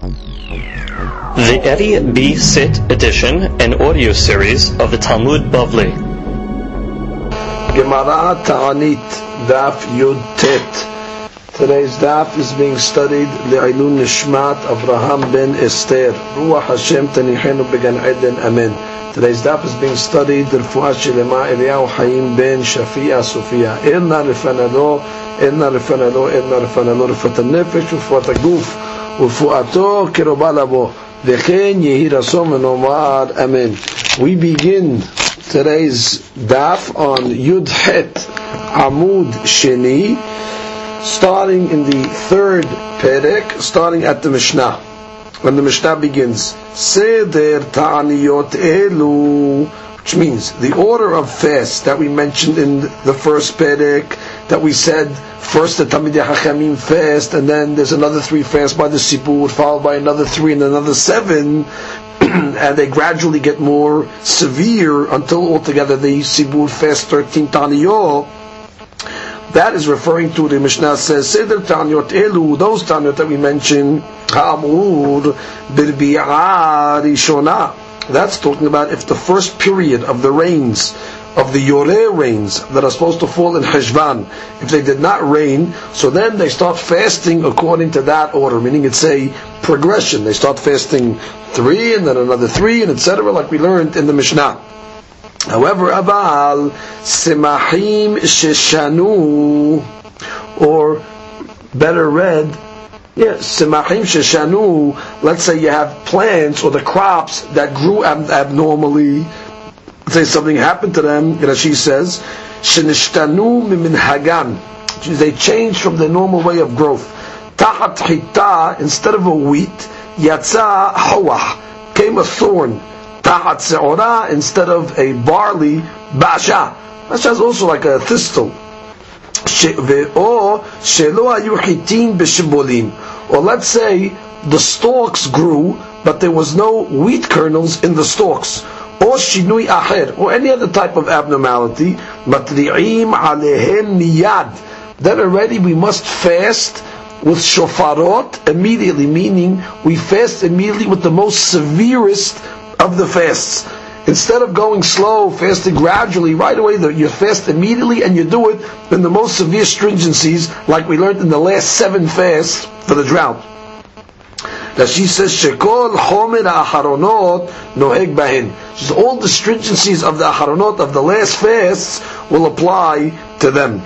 The Eddie B. Sit edition and audio series of the Talmud Bavli. Gemara Ta'anit Daf Yud Tet. Today's daf is being studied Le'ilun Nishmat Avraham ben Esther. Ruach Hashem Tanichenu Began Eden. Amen. Today's daf is being studied Refuah Shelema Eliyahu Hayim ben Shafia Sofia. Inna Rifanalo, Inna Rifanalo, Inna Rifanalo, Rifat Nefesh, Rifat Aguf, We begin today's daf on Yud Het Amud Sheni, starting in the third perek, starting at the Mishnah. When the Mishnah begins, Seder Ta'aniyot Elu, which means the order of fast that we mentioned in the first perek, that we said first the Talmidei Hachamim fast, and then there's another three fasts by the Sibur, followed by another three and another seven, and they gradually get more severe until altogether the Sibur fast 13 Taniyot. That is referring to the Mishnah says Seder Tanyot Elu, those Tanyot that we mentioned, Ha'amur Birbi'a Rishona. That's talking about if the first period of the rains of the Yoreh rains that are supposed to fall in Heshvan, if they did not rain, so then they start fasting according to that order, meaning it's a progression. They start fasting three and then another three and etc., like we learned in the Mishnah. However, Aval Simahim Sheshanu, or better read, yeah, Simahim Sheshanu, let's say you have plants or the crops that grew ab- abnormally, let's say something happened to them, Rashi says, Shenishtanu Mimin Hagan, they changed from the normal way of growth. Tahat Hita, instead of a wheat, Yatsa Hawah, came a thorn. Tahat Se'ora, instead of a barley, Basha. Basha is also like a thistle. Or Shelo Ayu Hitin B'Shibolim. Or let's say the stalks grew, but there was no wheat kernels in the stalks. Or Shinui Aher, or any other type of abnormality. Matri'im Alehem Miyad. Then already we must fast with shofarot immediately, meaning we fast immediately with the most severest of the fasts. Instead of going slow, fasting gradually, right away, you fast immediately and you do it in the most severe stringencies, like we learned in the last seven fasts for the drought. That she says, Shekol Homer Aharonot Noheg Bahin. Says all the stringencies of the Aharonot of the last fasts will apply to them.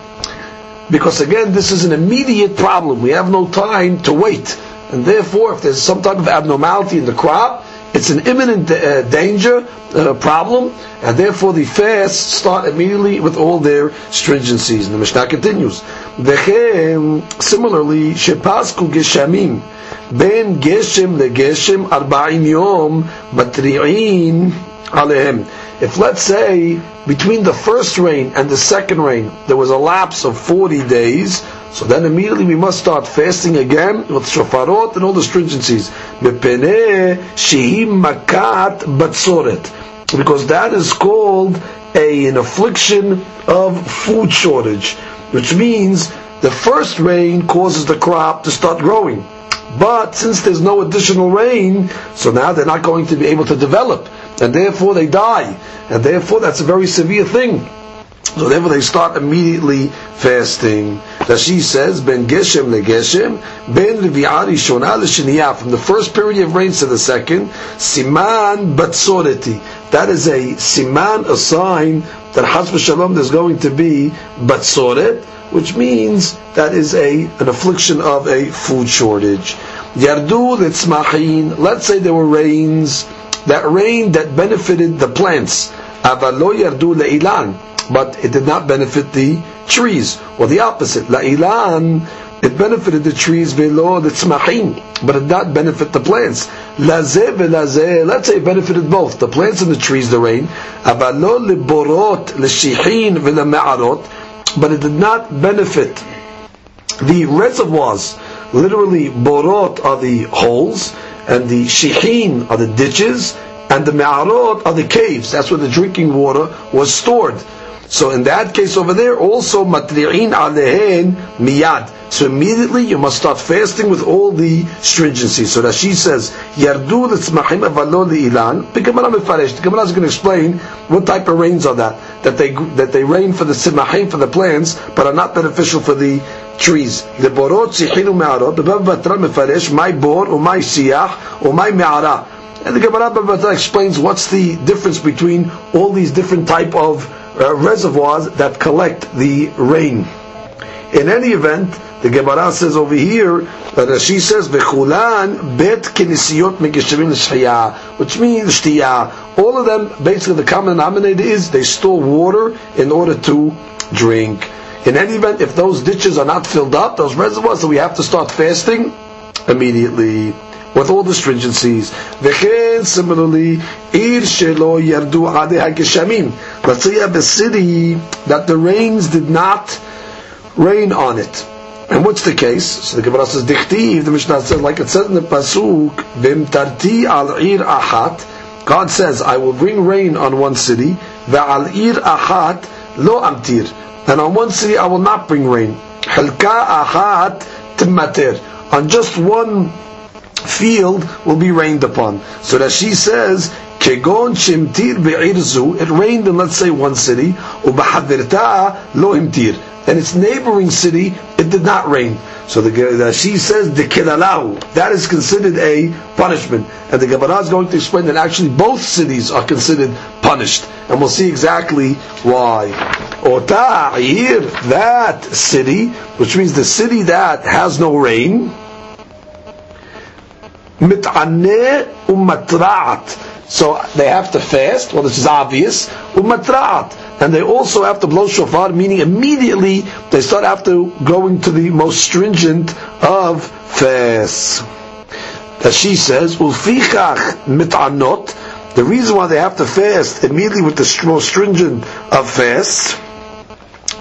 Because again, this is an immediate problem. We have no time to wait. And therefore, if there's some type of abnormality in the crop, it's an imminent uh, danger, uh, problem, and therefore the fasts start immediately with all their stringencies. And the Mishnah continues. Similarly, Shepasku Geshamim, Ben Geshem leGeshem Arba'im Yom Matri'in Alehem. If let's say between the first rain and the second rain there was a lapse of 40 days, so then immediately we must start fasting again with shofarot and all the stringencies. makat. Because that is called a, an affliction of food shortage. Which means the first rain causes the crop to start growing. But since there's no additional rain, so now they're not going to be able to develop. And therefore they die. And therefore that's a very severe thing. So therefore they start immediately fasting. Rashi says, Ben Geshem le Geshem, Ben Revi'ari Shona le from the first period of rains to the second, Siman Batsoreti. That is a siman, a sign that Hasba Shalom there's going to be Batsoret, which means that is a an affliction of a food shortage. Yardu litzmachin, let's say there were rains, that rain that benefited the plants. Avalo yardu leilan, but it did not benefit the trees. Or the opposite, la'ilan, it benefited the trees velo litzmachin, but it did not benefit the plants. Lazeh velazeh, let's say it benefited both, the plants and the trees, the rain. Avalo liborot l'shihin v'leme'arot, but it did not benefit the reservoirs. Literally, borot are the holes, and the shihin are the ditches, and the me'arot are the caves. That's where the drinking water was stored. So in that case over there, also matri'in alehen miyad. So immediately you must start fasting with all the stringency. So that she says, yardu l'tzmachim avalo li'ilan. The Gemara. The Gemara is going to explain what type of rains are that. That they, that they rain for the tzmachim, for the plants, but are not beneficial for the trees. The Baba Batra mefarish, my bor, or my siyah, or my me'ara. And the Gemara explains what's the difference between all these different type of uh, reservoirs that collect the rain. In any event, the Gemara says over here that she says v'chulan bet kinisiyot megishavim l'shchiyah, which means shtiyah. All of them, basically, the common denominator is they store water in order to drink. In any event, if those ditches are not filled up, those reservoirs, so we have to start fasting immediately with all the stringencies. Similarly. Let's say you have a city that the rains did not rain on it. And what's the case? So the Gemara says, Dichtiv, the Mishnah says, like it says in the Pasuk, Bimtarti al ir achat, God says, I will bring rain on one city, Ve'al ir achat lo amtir. And on one city I will not bring rain. Halka achat timmater. On just one field will be rained upon. So that she says, Kegon shimtir be'irzu, it rained in let's say one city, ubahavirta lo imtir. And its neighboring city, it did not rain. So the, she says kilalau that is considered a punishment, and the Gemara is going to explain that actually both cities are considered punished, and we'll see exactly why. Ota that city, which means the city that has no rain, mit'aneh umatra'at. So they have to fast. Well, this is obvious. Umatra'at. And they also have to blow shofar, meaning immediately they start after going to the most stringent of fasts. As she says, Ulfichach mit'anot. The reason why they have to fast immediately with the most stringent of fasts,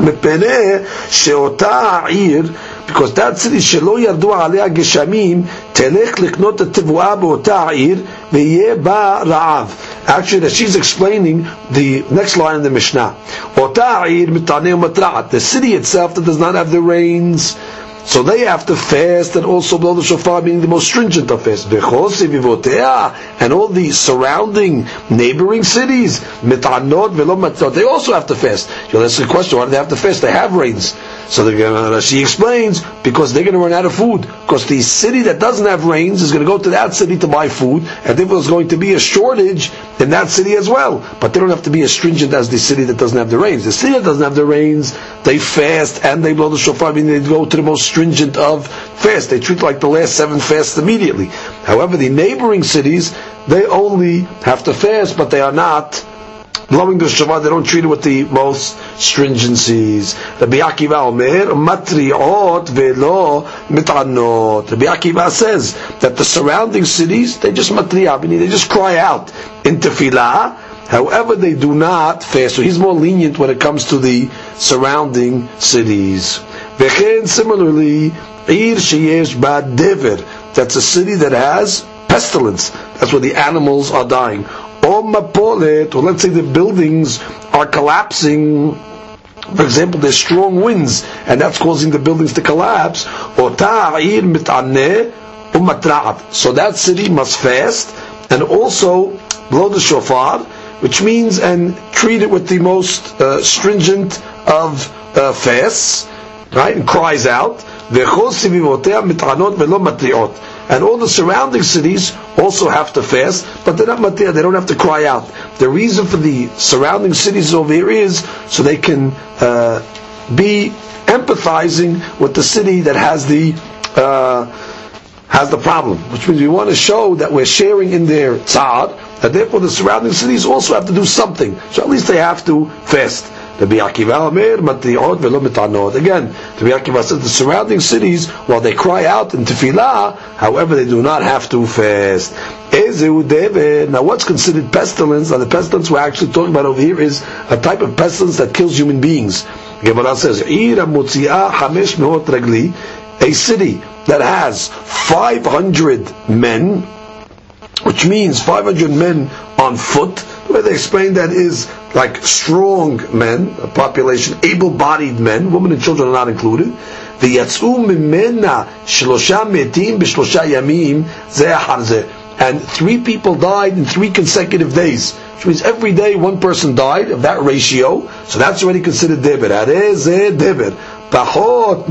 מפני שאותה העיר because that city שלא ירדו עליה גשמים, תלך לקנות את התבואה באותה העיר, ויהיה בה רעב. Actually, that she's explaining the next line in the Mishnah. אותה העיר מתענה ומתרעת. The city itself that does not have the rains, so they have to fast and also blow the shofar, being the most stringent of fast. And all the surrounding neighboring cities, they also have to fast. You'll ask the question, why do they have to fast? They have rains. So the, she explains, because they're going to run out of food. Because the city that doesn't have rains is going to go to that city to buy food, and therefore there's going to be a shortage in that city as well. But they don't have to be as stringent as the city that doesn't have the rains. The city that doesn't have the rains, they fast and they blow the shofar, mean they go to the most stringent of fast. They treat like the last seven fasts immediately. However, the neighboring cities, they only have to fast, but they are not blowing the shofar, they don't treat it with the most stringencies. Rabbi Akiva Omer, matriot velo mit'anot. Rabbi Akiva says that the surrounding cities, they just matriah, meaning they just cry out in tefillah, However, they do not fast. So he's more lenient when it comes to the surrounding cities. Vechen, similarly, Ir sheyesh bad dever. That's a city that has pestilence. That's where the animals are dying. Or let's say the buildings are collapsing. For example, there's strong winds, and that's causing the buildings to collapse. So that city must fast, and also blow the shofar, which means and treat it with the most uh, stringent of uh, fasts, right? And cries out, and all the surrounding cities also have to fast, but they're not matir, they don't have to cry out. The reason for the surrounding cities over here is so they can uh, be empathizing with the city that has the uh, has the problem, which means we want to show that we're sharing in their tzad, and therefore the surrounding cities also have to do something. So at least they have to fast. Rabbi Akiva Omer, matriot velo. Again, Rabbi Akiva says the surrounding cities, while they cry out in tefillah, however, they do not have to fast. Now, what's considered pestilence? Now, the pestilence we're actually talking about over here is a type of pestilence that kills human beings. Gemara says, a city that has 500 men, which means 500 men on foot, where they explain that is like strong men, a population, able-bodied men, women and children are not included. The ממנה שלושה מתים בשלושה ימים זה אחר And three people died in three consecutive days, which means every day one person died of that ratio. So that's already considered dever. הרי זה dever. פחות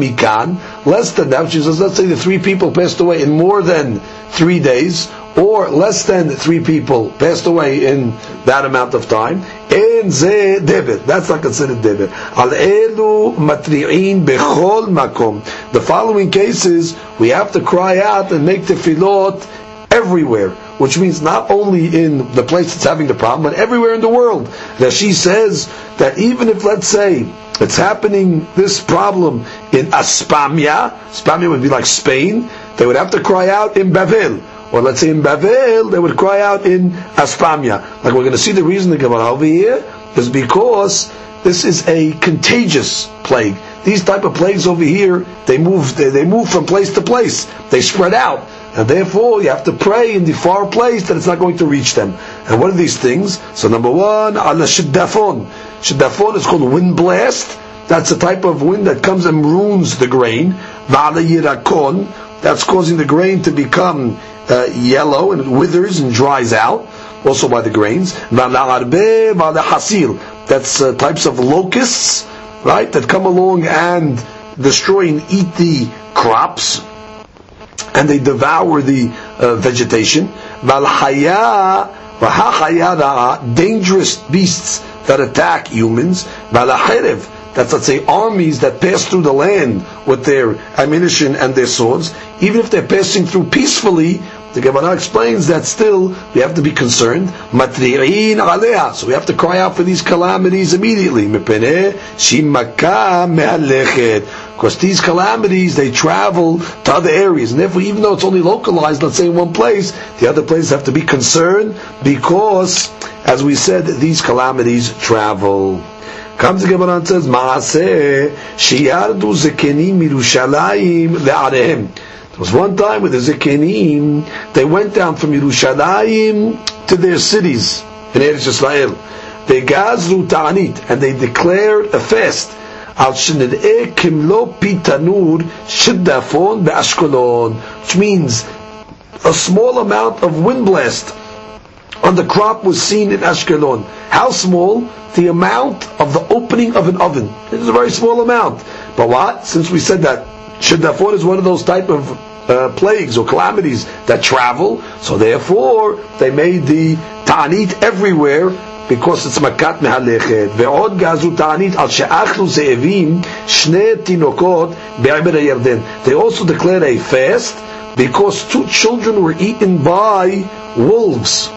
less than that, which is, let's say the three people passed away in more than three days, or less than three people passed away in that amount of time, in זה דבד, that's not considered dever. Al elu מתריעים bechol makom. The following cases, we have to cry out and make tefillot everywhere. Which means not only in the place that's having the problem, but everywhere in the world. That she says that even if, let's say, it's happening, this problem in Aspamia, Aspamia would be like Spain, they would have to cry out in Babel. Or let's say in Bavel, they would cry out in Aspamia. Like we're going to see the reason the Gemara over here is because this is a contagious plague. These type of plagues over here, they move, they, they move from place to place. They spread out. And therefore, you have to pray in the far place that it's not going to reach them. And what are these things? So number one, ala shiddafon. Shiddafon is called wind blast. That's a type of wind that comes and ruins the grain. Va'ala yirakon. That's causing the grain to become uh, yellow and it withers and dries out. Also by the grains. That's uh, types of locusts, right, that come along and destroy and eat the crops and they devour the uh, vegetation. dangerous beasts that attack humans. That's let's say armies that pass through the land with their ammunition and their swords. Even if they're passing through peacefully, the Gemara explains that still we have to be concerned. So we have to cry out for these calamities immediately. Because these calamities, they travel to other areas. And therefore, even though it's only localized, let's say in one place, the other places have to be concerned because, as we said, these calamities travel. Comes the Gemara and says, Maaseh, shiyardu zekenim mirushalayim le'arehem. There was one time with the Zekenim, they went down from Yerushalayim to their cities in Eretz Yisrael. They gazru ta'anit, and they declared a fast. Al shened'e kimlo pitanur shiddafon be'ashkolon, which means a small amount of wind blast on the crop was seen in Ashkelon. How small? The amount of the opening of an oven. It is a very small amount. But what? Since we said that Shiddafon is one of those type of uh, plagues or calamities that travel. So therefore, they made the ta'anit everywhere because it's makat mehalechet. Ve'od gazu ta'anit al she'achlu ze'evim shne tinokot be'eber yarden. They also declared a fast because two children were eaten by wolves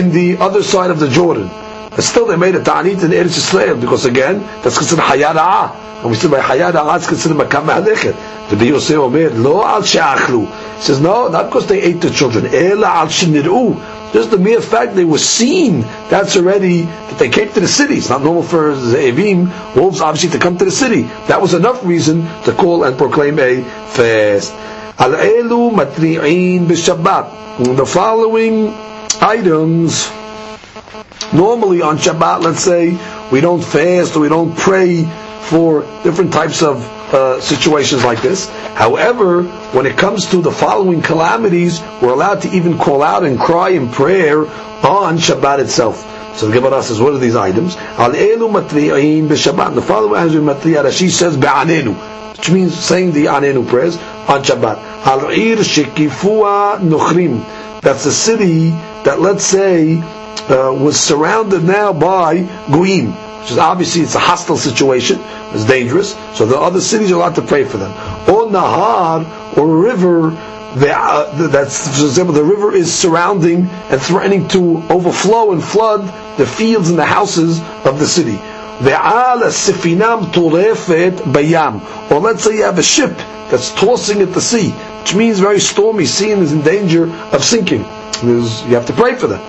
in the other side of the Jordan. But still they made a ta'anit in Eretz Yisrael because again, that's considered hayara'ah. And we said by hayad it's considered makam mehalechet. The Yosef Omer, lo al she'achlu. He says, no, not because they ate the children. Ela al shenir'u. Just the mere fact they were seen, that's already, that they came to the city. It's not normal for Ze'evim, wolves obviously to come to the city. That was enough reason to call and proclaim a fast. Al elu matri'in b'shabbat. The following items, normally on Shabbat, let's say, we don't fast or we don't pray for different types of uh, situations like this. However, when it comes to the following calamities, we're allowed to even call out and cry in prayer on Shabbat itself. So the Gemara says, what are these items? The following items matri'ah, Rashi says which means saying the anenu prayers on Shabbat. Al ir. That's a city that, let's say, uh, was surrounded now by Guim which is obviously it's a hostile situation, it's dangerous. So the other cities are allowed to pray for them. Or Nahar, or river, uh, that's for example, the river is surrounding and threatening to overflow and flood the fields and the houses of the city. Or let's say you have a ship that's tossing at the sea, which means very stormy sea and is in danger of sinking. You have to pray for them.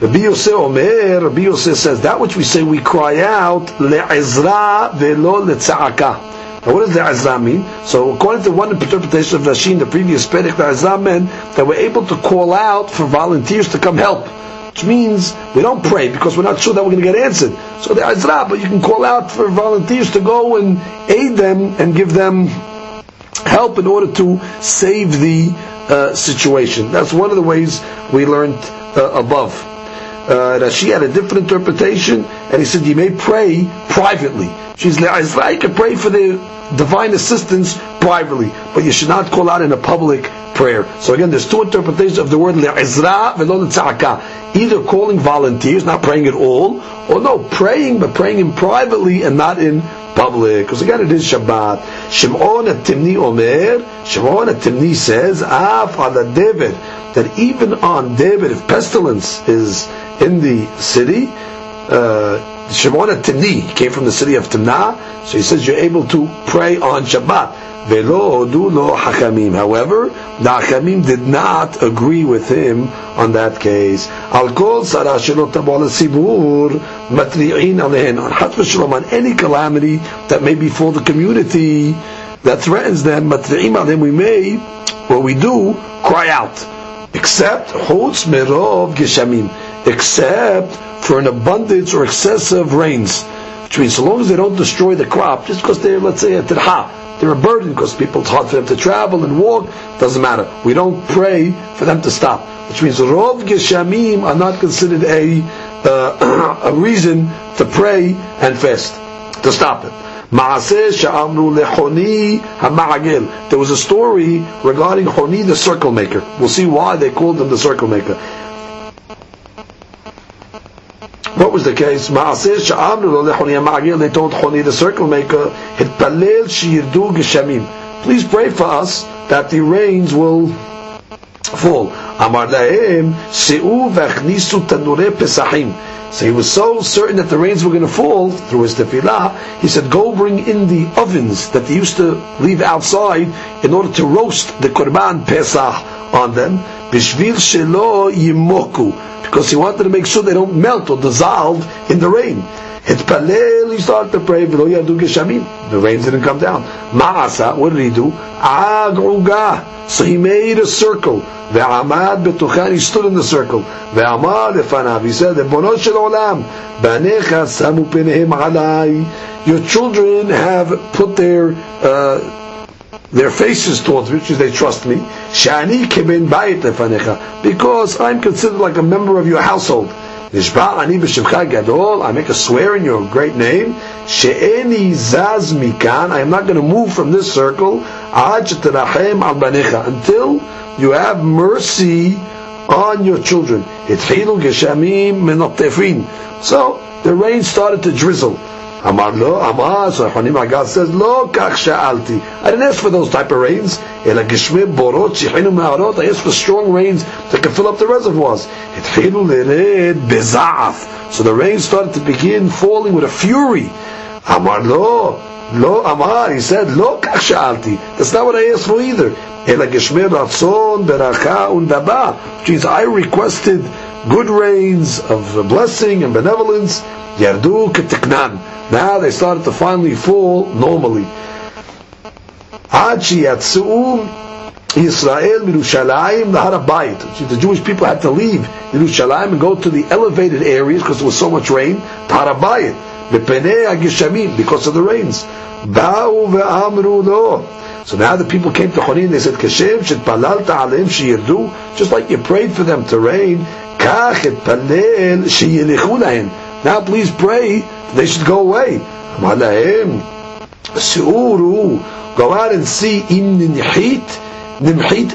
Rabbi Yosef Omer, Rabbi Yosef says, that which we say we cry out, le'ezra ve'lo le'tza'aka. Now, what does the Ezra mean? So, according to one interpretation of Rashi in the previous Perek, the Ezra meant that we're able to call out for volunteers to come help. Which means we don't pray because we're not sure that we're going to get answered. So the Ezra, but you can call out for volunteers to go and aid them and give them help in order to save the uh, situation. That's one of the ways we learned uh, above. Uh, Rashi had a different interpretation, and he said you may pray privately. She's like, you can pray for the divine assistance privately, but you should not call out in a public prayer. So again, there's two interpretations of the word le'izra velo Either calling volunteers, not praying at all, or no, praying, but praying in privately and not in public. Because again, it is Shabbat. Shimon at-Timni Omer, Shimon at-Timni says, Af ala dever, that even on David, if pestilence is in the city, uh, Shimon at-Timni came from the city of Timnah, so he says you're able to pray on Shabbat. Velo lo hakamim. However, the hakamim did not agree with him on that case. Al kol sarah shelo tabo sibur matri'in alehen. On any calamity that may befall the community that threatens them, matri'im alehen, we may, what we do, cry out. Except chutz merov geshamim. Except for an abundance or excessive rains. Which means so long as they don't destroy the crop, just because they're, let's say, a tirha, they're a burden because people it's hard for them to travel and walk. Doesn't matter. We don't pray for them to stop, which means rov geshamim are not considered a uh, a reason to pray and fast to stop it. There was a story regarding Honi the circle maker. We'll see why they called him the circle maker. What was the case? Ma'aseh sha'amnu lo lechoni ha'ma'agil, they told Choni, the circle maker, hitpalel shirdu geshamim. Please pray for us that the rains will fall. Amar lahem, se'u v'achnisu tanure pesachim. So he was so certain that the rains were going to fall through his tefillah, he said, go bring in the ovens that they used to leave outside in order to roast the korban pesach on them. Because he wanted to make sure they don't melt or dissolve in the rain. Hitpalel, he started to pray, v'lo yadu geshamim. The rain didn't come down. Ma'asa, what did he do? Agruga. So he made a circle. Ve'amad betuchan, he stood in the circle. Ve'amad lefanav, he said, Bono shel olam, banecha samu penehem alai. Your children have put their uh, their faces towards me, which they trust me. Shani kibin bayit lefanecha, because I'm considered like a member of your household. Nishba ani b'shemcha gadol, I make a swear in your great name. She'eni zaz mikan, I am not going to move from this circle. Ad al banecha, until you have mercy on your children. Itchilu geshamim menotefin. So the rain started to drizzle. Amar lo, Amar, so Hanim says, lo kach sha'alti. I didn't ask for those type of rains. Ela gishme borot, shihinu ma'arot. I asked for strong rains that can fill up the reservoirs. Hitchilu lered beza'af. So the rain started to begin falling with a fury. Amar lo, lo Amar, he said, lo kach sha'alti. That's not what I asked for either. Ela gishme ratzon beracha undaba. Means I requested good rains of blessing and benevolence. Yardu ketiknan. Now they started to finally fall normally. Israel Yerushalayim Bayit. The Jewish people had to leave Yerushalayim and go to the elevated areas because there was so much rain. Bayit. Because of the rains. So now the people came to Chonin, they said, Kashem shetpalalta aleim sheyirdu, just like you prayed for them to rain, kach et palel sheyilichu. Now please pray they should go away. Go out and see in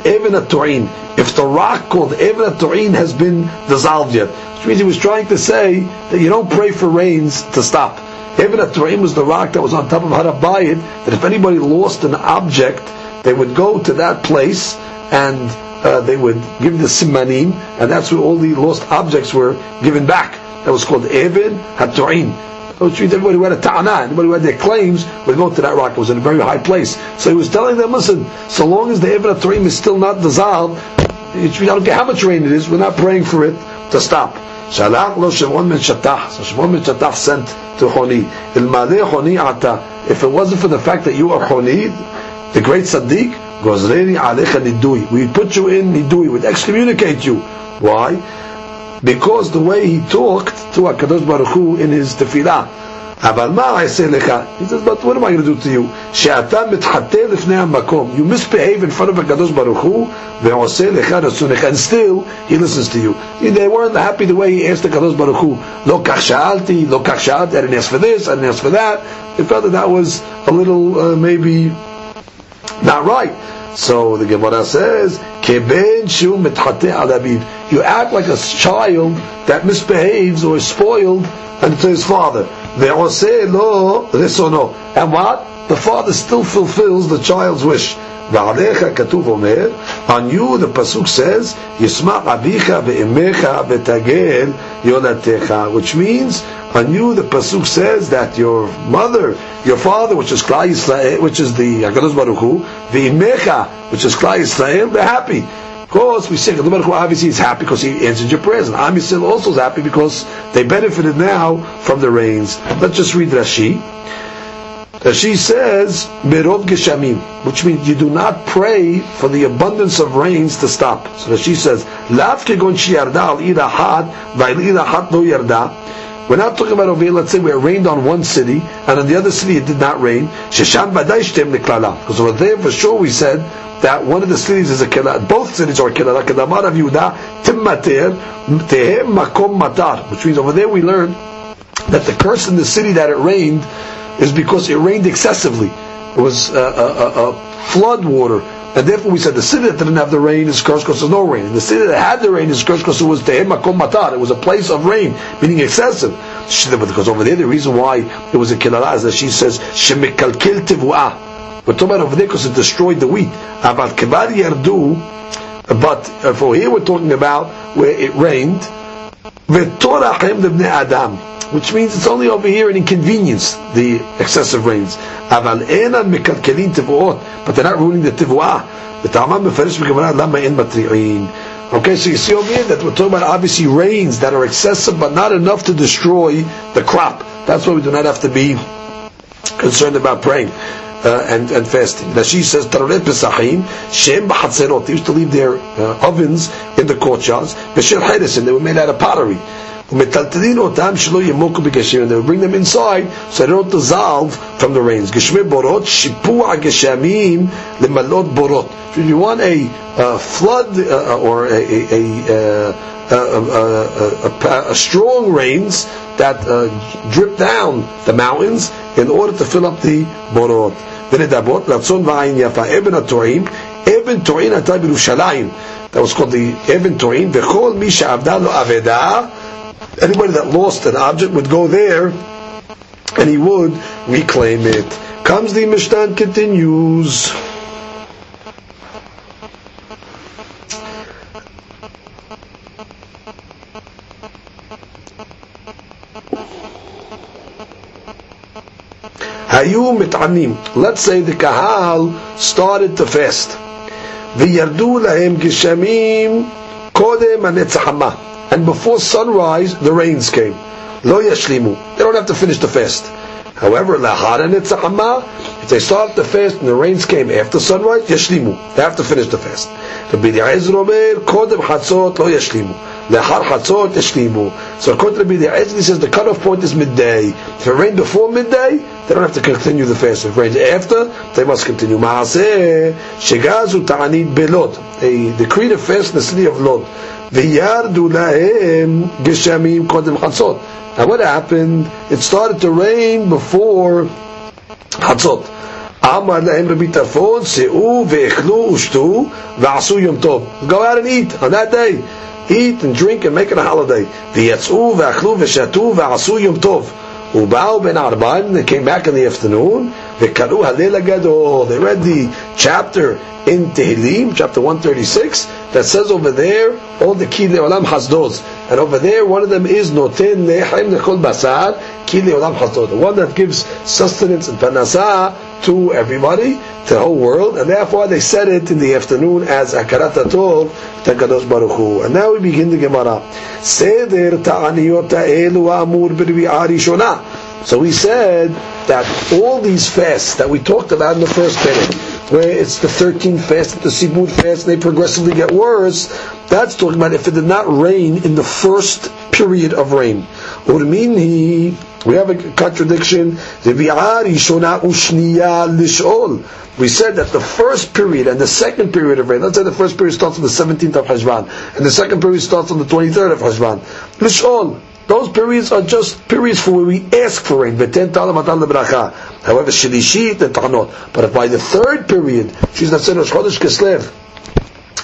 even. If the rock called even has been dissolved yet, which means he was trying to say that you don't pray for rains to stop. Even atu'in was the rock that was on top of Harabayit, that if anybody lost an object, they would go to that place and uh, they would give the simanim, and that's where all the lost objects were given back. That was called Even Hatu'in which means everybody who had a ta'ana, everybody who had their claims, would go to that rock. It was in a very high place. So he was telling them, listen, so long as the Evan Turim is still not dissolved, I don't care how much rain it is, we're not praying for it to stop. Shalach lo Shimon ben Shatach. So Shimon ben Shatach sent to ata. if it wasn't for the fact that you are Honid, the great Sadiq, Gozreri Alecha Nidui. We put you in Nidui, we'd excommunicate you. Why? Because the way he talked to HaKadosh Baruch Hu in his tefillah, אבל מה אעשה לך? He says, but what am I going to do to you? שאתה מתחטא לפני המקום. You misbehave in front of הקדוש ברוך הוא, ועושה לך רצונך. And still, he listens to you. They weren't happy the way he asked the הקדוש ברוך הוא. לא כך שאלתי, לא כך שאלתי, I didn't ask for this, I didn't ask for that. They felt that that was a little, uh, maybe, not right. So the Gemara says, "Keben shu mitchate alabiv." You act like a child that misbehaves or is spoiled unto his father. Ve'oseh lo resono. And what? The father still fulfills the child's wish. ועליך כתוב אומר, on you the pasuk says, ישמח אביך ואימך ותגל יולדתך, which means, on you the pasuk says that your mother, your father, which is Klal Yisrael, which is the HaKadosh Baruch Hu, ve'imecha, which is Klal Yisrael, they're happy. Of course, we say the Baruch Hu obviously is happy because he answered your prayers, and Am Yisrael also is happy because they benefited now from the rains. Let's just read Rashi. Rashi says, Merov Geshamim, which means you do not pray for the abundance of rains to stop. So Rashi says, Lav kegon shiarda al ida had, va'il ida had no yarda. We're not talking about over here, let's say it rained on one city, and on the other city it did not rain. Because over there, for sure, we said that one of the cities is a kila. Both cities are a matar. Which means over there we learn that the curse in the city that it rained is because it rained excessively. It was a, a, a flood water and therefore we said the city that didn't have the rain is cursed because there's no rain. And the city that had the rain is cursed because it was Tehem Makom Matar. It was a place of rain, meaning excessive. Because over there, the reason why it was a kilara is that she says, Shemikalkil Tivu'ah. We're talking about over there because it destroyed the wheat. About Kibar Yardu, but uh, for here we're talking about where it rained, Adam which means it's only over here an inconvenience, the excessive rains. But they're not ruining the. The Talmud mefarish b'gemara lama en matri'in. Okay, so you see over here that we're talking about obviously rains that are excessive but not enough to destroy the crop. That's why we do not have to be concerned about praying. Uh, and, and fasting. Now she says, Taroret Pesachim, Shem B'chatzerot. They used to leave their uh, ovens in the courtyards. V'shel and they were made out of pottery. ומטלטלין אותם שלא ימוקו בגשמים, and they would bring them inside so they don't dissolve from the rains. גשמי בורות, שיפוע גשמים למלות בורות. If you want a uh, flood uh, or a, a, a, a, strong rains that uh, drip down the mountains in order to fill up the borot. ונדבות, רצון ועין יפה, אבן התורים, אבן תורין הייתה בירושלים. That was called the אבן תורין, וכל מי שעבדה לו אבדה anybody that lost an object would go there and he would reclaim it. Comes the Mishnah continues. Hayu mit'amim. Let's say the kahal started to fast. וירדו להם גשמים קודם הנצחמה and before sunrise the rains came. Lo yashlimu. They don't have to finish the fast. However, if they start the fast and the rains came after sunrise, yashlimu. They have to finish the fast. Lo. Lechar Chatzot Eshlimu. So according to Rabbi Ezri says the cutoff point is midday. If it rained before midday, they don't have to continue the fast. If it rains after, they must continue. Maaseh Shegazu Ta'anid Belot. They decreed a fast in the city of Lod. V'yardu lahem geshamim kodem chatzot. Now what happened? It started to rain before chatzot. אמר להם רבי טרפון, שאו ואכלו ושתו ועשו יום טוב. Go out and eat on that day eat and drink and make it a holiday. V'yatzu v'achlu v'shatu v'asu yom tov. Ubao ben Arban, they came back in the afternoon. V'karu halil. They read the chapter in Tehillim, chapter 136, that says over there, all the ki le'olam hasdoz. And over there, one of them is noten le'chaim nechol basar ki le'olam hasdoz. The one that gives sustenance and panasah to everybody, to the whole world, and therefore they said it in the afternoon as akarat atol to Kadosh Baruch Hu. And now we begin the Gemara. Seder amur. So we said that all these fasts that we talked about in the first period, where it's the 13th fast, the Sibud fast, they progressively get worse, that's talking about if it did not rain in the first period of rain. Urminhi, we have a contradiction. We said that the first period and the second period of rain, let's say the first period starts on the 17th of Heshvan, and the second period starts on the 23rd of Heshvan. Lish'ol, those periods are just periods for where we ask for rain. However. But if by the third period, she's not saying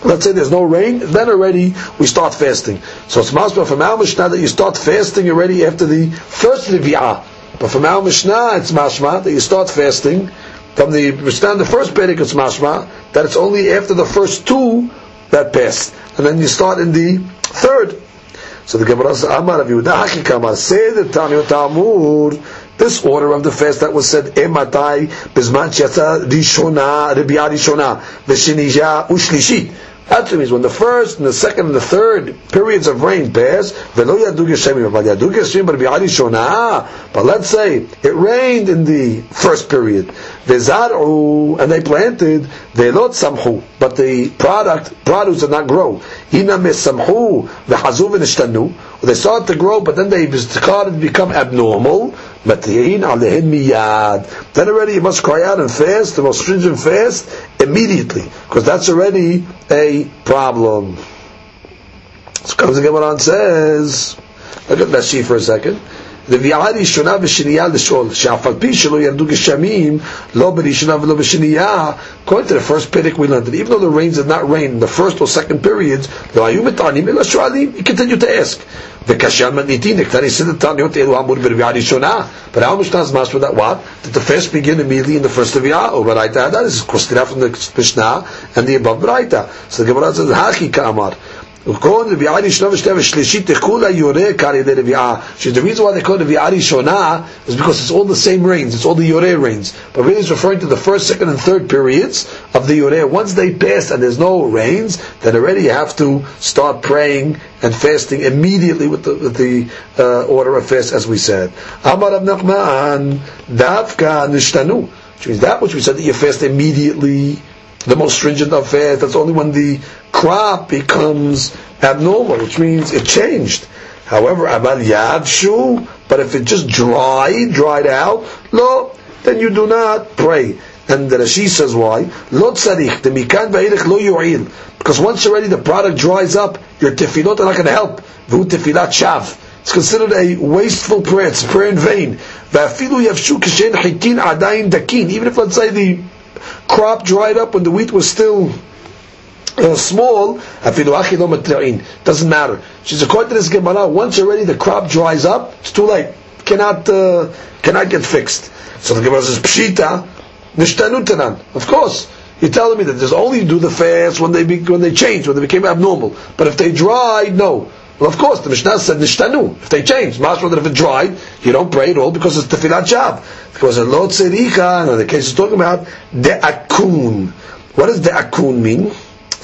let's say there's no rain, then already we start fasting. So it's masbah from our Mishnah that you start fasting already after the first Levi'ah. But from our Mishnah, it's mashma that you start fasting from the Mishnah, the first Perek, it's mashma that it's only after the first two that pass. And then you start in the third. So the Gemara says, Amar of Yehuda Hakikamar, say the Tanya Tamur, this order of the fast that was said, eh, Ematai, Bizman Yatsa Rishona, Ribia Rishona, Veshinija Ushlishi. That means when the first and the second and the third periods of rain pass, but let's say it rained in the first period, and they planted, but the product, produce did not grow. They started to grow, but then they started to become abnormal. Then already you must cry out and fast, the most stringent fast, immediately, because that's already a problem. So comes the what and says, look at Rashi for a second. רביעה ראשונה ושנייה לשאול, שאף על פי שלא ירדו גשמים, לא בראשונה ולא בשנייה, according to the first pedic we learned that even though the rains did not rain in the first or second periods, לא היו מטענים אלא שואלים, he continued to ask. וכאשר מניתין, נקטני סדר טעניות אלו אמור ברביעה ראשונה, but how much times master that what? Did the fast begin immediately in the first רביעה, or בראיתה that is קוסטירה from the Mishnah, and the above בראיתה. So the Gemara says, הכי כאמר. the reason why they call it Rebi'ah Rishona is because it's all the same rains, it's all the Yoreh rains. But really it's referring to the first, second, and third periods of the Yoreh. Once they pass and there's no rains, then already you have to start praying and fasting immediately with the, uh, order of fast as we said. Amar Nachman Davka Nishtanu. Which means that which we said that you fast immediately the most stringent of fasts. That's only when the crop becomes abnormal, which means it changed. However, amal yavshu, but if it just dried, dried out, lo, then you do not pray. And the Rashi says why? Lo tzarich, the mikan va'irich lo yu'il. Because once already the product dries up, your tefillot are not going to help. V'hu tefillat shav. It's considered a wasteful prayer. It's a prayer in vain. Va'afilu yavshu kishen chitin adayin dakin. Even if let's say the crop dried up when the wheat was still small, doesn't matter. She's according to this Gemara, once already the crop dries up, it's too late. Cannot uh, cannot get fixed. So the Gemara says, Pshita, nishtanutanan. Of course. You're telling me that there's only do the fast when they be, when they change, when they became abnormal. But if they dried, no. Well, of course, the Mishnah said nishtanu. If they change, mashma that if it dried, you don't pray at all because it's tefillat shav. Because a lo tzerika, and the case is talking about de'akun. What does de'akun mean?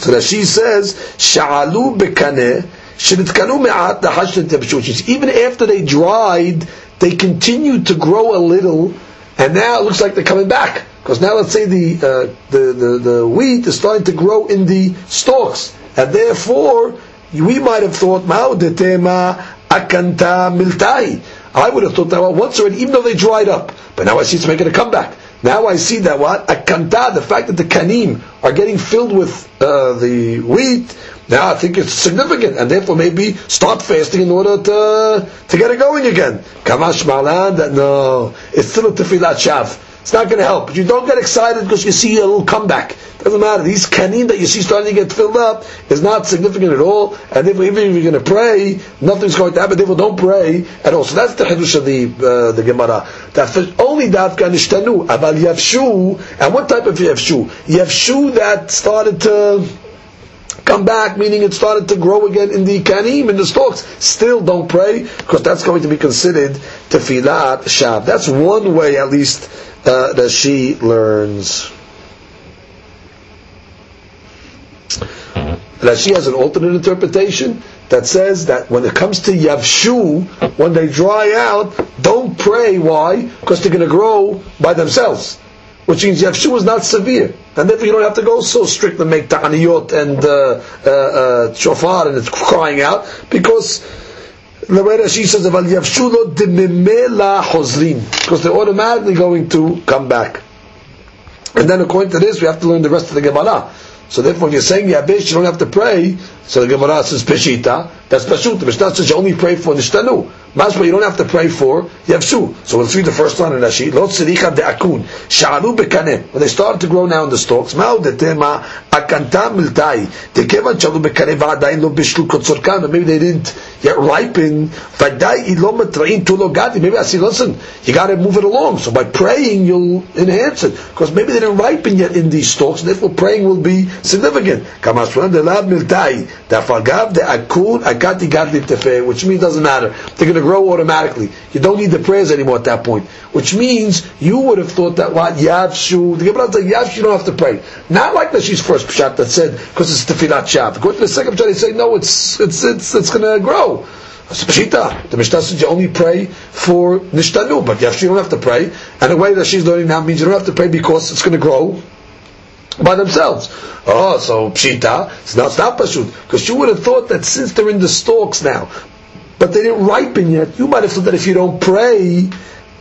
So she says, sha'alu bekaneh, shenitkanu me'at dahashten tebshu. Even after they dried, they continued to grow a little, and now it looks like they're coming back. Because now let's say the, uh, the, the, the wheat is starting to grow in the stalks, and therefore, we might have thought, Mao detema akanta miltai. I would have thought that well, once already, even though they dried up, but now I see it's making a comeback. Now I see that what a akanta, the fact that the kanim are getting filled with uh, the wheat. Now I think it's significant, and therefore maybe start fasting in order to to get it going again. Kamash malan that no, it's still a tefillat shav. It's not going to help. But you don't get excited because you see a little comeback. Doesn't matter. These kanim that you see starting to get filled up is not significant at all. And if, even if you're going to pray, nothing's going to happen. Therefore, don't pray at all. So that's the hadush of the uh, the Gemara. That only dafka nishtanu aval yavshu. And what type of yavshu? Yavshu that started to come back, meaning it started to grow again in the kanim, in the stalks. Still don't pray, because that's going to be considered tefillat shav. That's one way, at least, uh, that she learns. That she has an alternate interpretation that says that when it comes to Yavshu, when they dry out, don't pray. Why? Because they're going to grow by themselves. Which means Yavshu is not severe. And therefore you don't have to go so strict and make ta'aniyot and uh, uh, uh, shofar and it's crying out. Because the way she says, Yavshu lo hozrin. Because they're automatically going to come back. And then according to this, we have to learn the rest of the Gemara. So therefore, if you're saying Yabesh, you don't have to pray. So the Gemara says Peshita. That's Peshut. The Mishnah says you only pray for Nishtanu. Masma, you don't have to pray for Yavshu. So let's read the first line in Rashi. Lo tziricha de'akun. Sha'alu bekaneh. When they started to grow now in the stalks, ma'u detema akanta miltai. Tekevan sha'alu bekaneh va'adayin lo bishlu kotzorkan. Maybe they didn't yet ripen. V'adai ilo matra'in tulo gadi. Maybe I say, listen, you got to move it along. So by praying, you'll enhance it. Because maybe they didn't ripen yet in these stalks, therefore praying will be significant. Kamashwan de lab miltai. Da'fagav de'akun akati gadi tefe. Which means doesn't matter. They're going to grow automatically. You don't need the prayers anymore at that point. Which means you would have thought that what Yavshu, the Gemara says Yavshu you don't have to pray. Not like she's first pshat that said because it's tefillat shav. According to the second pshat, they say no, it's it's it's it's going to grow. Pshita. The Mishnah says you only pray for Nishtanu, but Yavshu you don't have to pray. And the way that she's learning now means you don't have to pray because it's going to grow by themselves. Oh, so pshita. It's not, it's not pashut because you would have thought that since they're in the stalks now, but they didn't ripen yet. You might have thought that if you don't pray,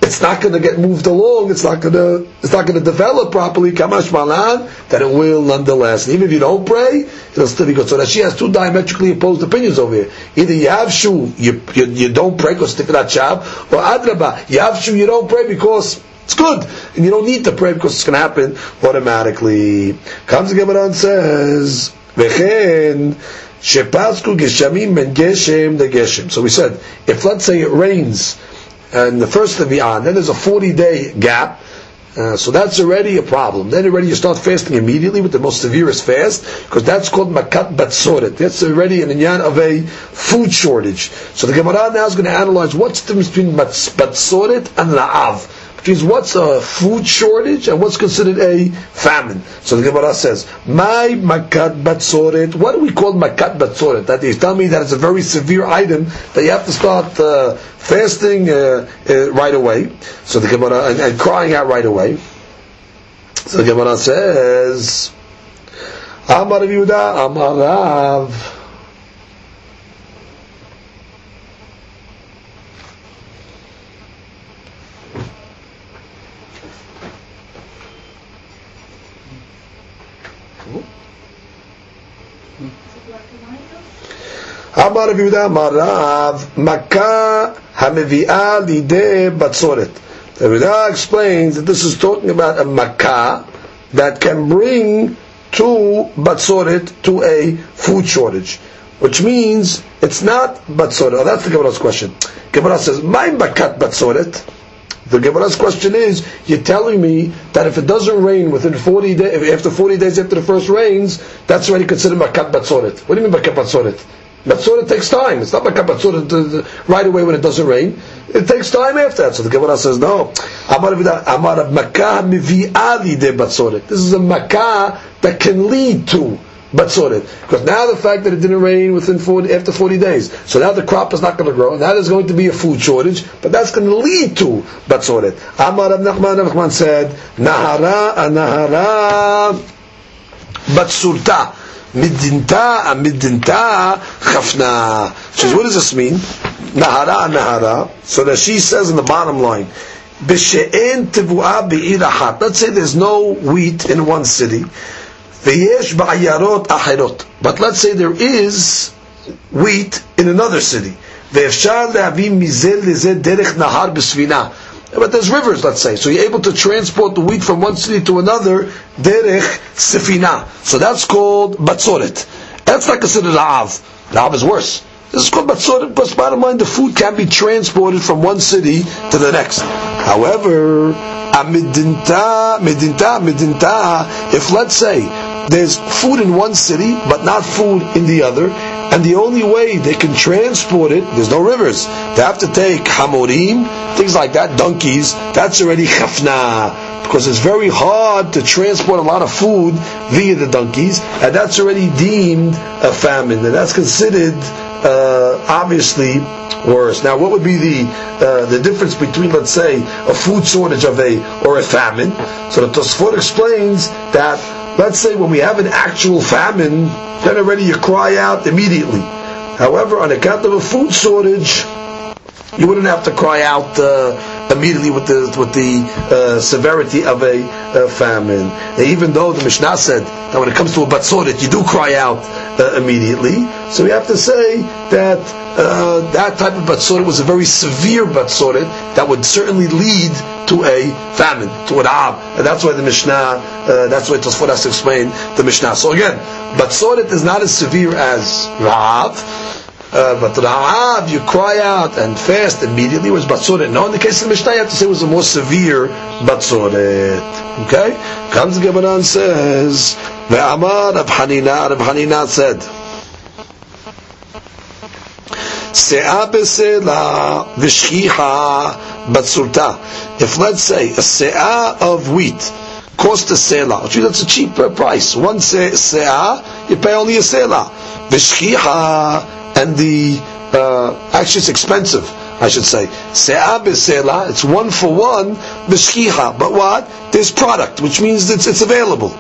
it's not going to get moved along. It's not going to. It's not going to develop properly. Kamash malan that it will nonetheless. And even if you don't pray, it'll still be good. So that she has two diametrically opposed opinions over here. Either you have shu, you you, you don't pray because that shav, or adraba, you have shu, you don't pray because it's good, and you don't need to pray because it's going to happen automatically. Comes the Gemara and says, "Vechen." Shepasku geshamim ben geshem the geshem. So we said, if let's say it rains and the first of the on, then there's a 40 day gap, uh, so that's already a problem. Then already you start fasting immediately with the most severest fast, because that's called makat batsoret. That's already an inyan of a food shortage. So the Gemara now is going to analyze what's the difference between batsoret and la'av is what's a food shortage and what's considered a famine. So the Gemara says, "My makat batzoret." What do we call makat batzoret? That is, tell me that it's a very severe item that you have to start uh, fasting uh, uh, right away. So the Gemara and, and, crying out right away. So the Gemara says, "Amar Yehuda, Amar Rav." אמר רבי יהודה אמר רב, מכה המביאה לידי בצורת. Rabbi Yehuda explains that this is talking about a makkah that can bring to batzoret, to a food shortage. Which means it's not batzoret. Oh, that's the Gemara's question. Gemara says, my makat batzoret. The Gemara's question is, you're telling me that if it doesn't rain within 40 days, after 40 days after the first rains, that's already considered makat batzoret. What do you mean makat batzoret? Batsura takes time. It's not like a batsura right away when it doesn't rain. It takes time after that. So the Gemara says, no. Amar Makkah mivi'ali de batzoret. This is a makkah that can lead to batzoret. Because now the fact that it didn't rain within 40, after 40 days, so now the crop is not going to grow, and there's going to be a food shortage, but that's going to lead to batzoret. Amar Rav Nachman, Nachman said, Nahara, Nahara, batsurta midinta, midinta, chafna. Says, what does this mean? Nahara, nahara. So that she says in the bottom line, B'she'en tevu'a be'irahat. Let's say there's no wheat in one city. V'yesh ba'ayarot acherot. But let's say there is wheat in another city. Ve'efshar le'avim mizel lezeh derech nahar b'svina. But there's rivers, let's say. So you're able to transport the wheat from one city to another, derech sefina. So that's called batzoret. That's not considered la'av. La'av is worse. This is called batzoret because bottom line, the food can be transported from one city to the next. However, amidinta, midinta, midinta, if let's say there's food in one city, but not food in the other, and the only way they can transport it, there's no rivers. They have to take hamorim, things like that, donkeys. That's already chafna because it's very hard to transport a lot of food via the donkeys, and that's already deemed a famine, and that's considered uh, obviously worse. Now, what would be the uh, the difference between, let's say, a food shortage of a or a famine? So the Tosfot explains that, let's say, when we have an actual famine, then already you cry out immediately. However, on account of a food shortage, you wouldn't have to cry out uh, immediately with the with the uh, severity of a uh, famine. Even though the Mishnah said that when it comes to a batzoret, you do cry out uh, immediately, so we have to say that uh, that type of batzoret was a very severe batzoret that would certainly lead to a famine, to an ab, and that's why the Mishnah, uh, that's why Tosfot has to explain the Mishnah. So again, batzoret is not as severe as Rav. Uh, but Ra'av, you cry out and fast immediately, was Batzoret. No, in the case of Mishnah, you have to say it was a more severe Batzoret. Okay? Comes the Gemara and says, Ve'amar Rav Hanina, Rav Hanina said, Se'ah besela v'shchicha batsurta. If let's say a se'ah of wheat cost a selah, which that's a cheap price. One se'ah, you pay only a selah. V'shchicha and the uh, actually it's expensive. I should say. It's one for one b'shkiha. But what? There's product, which means it's it's available.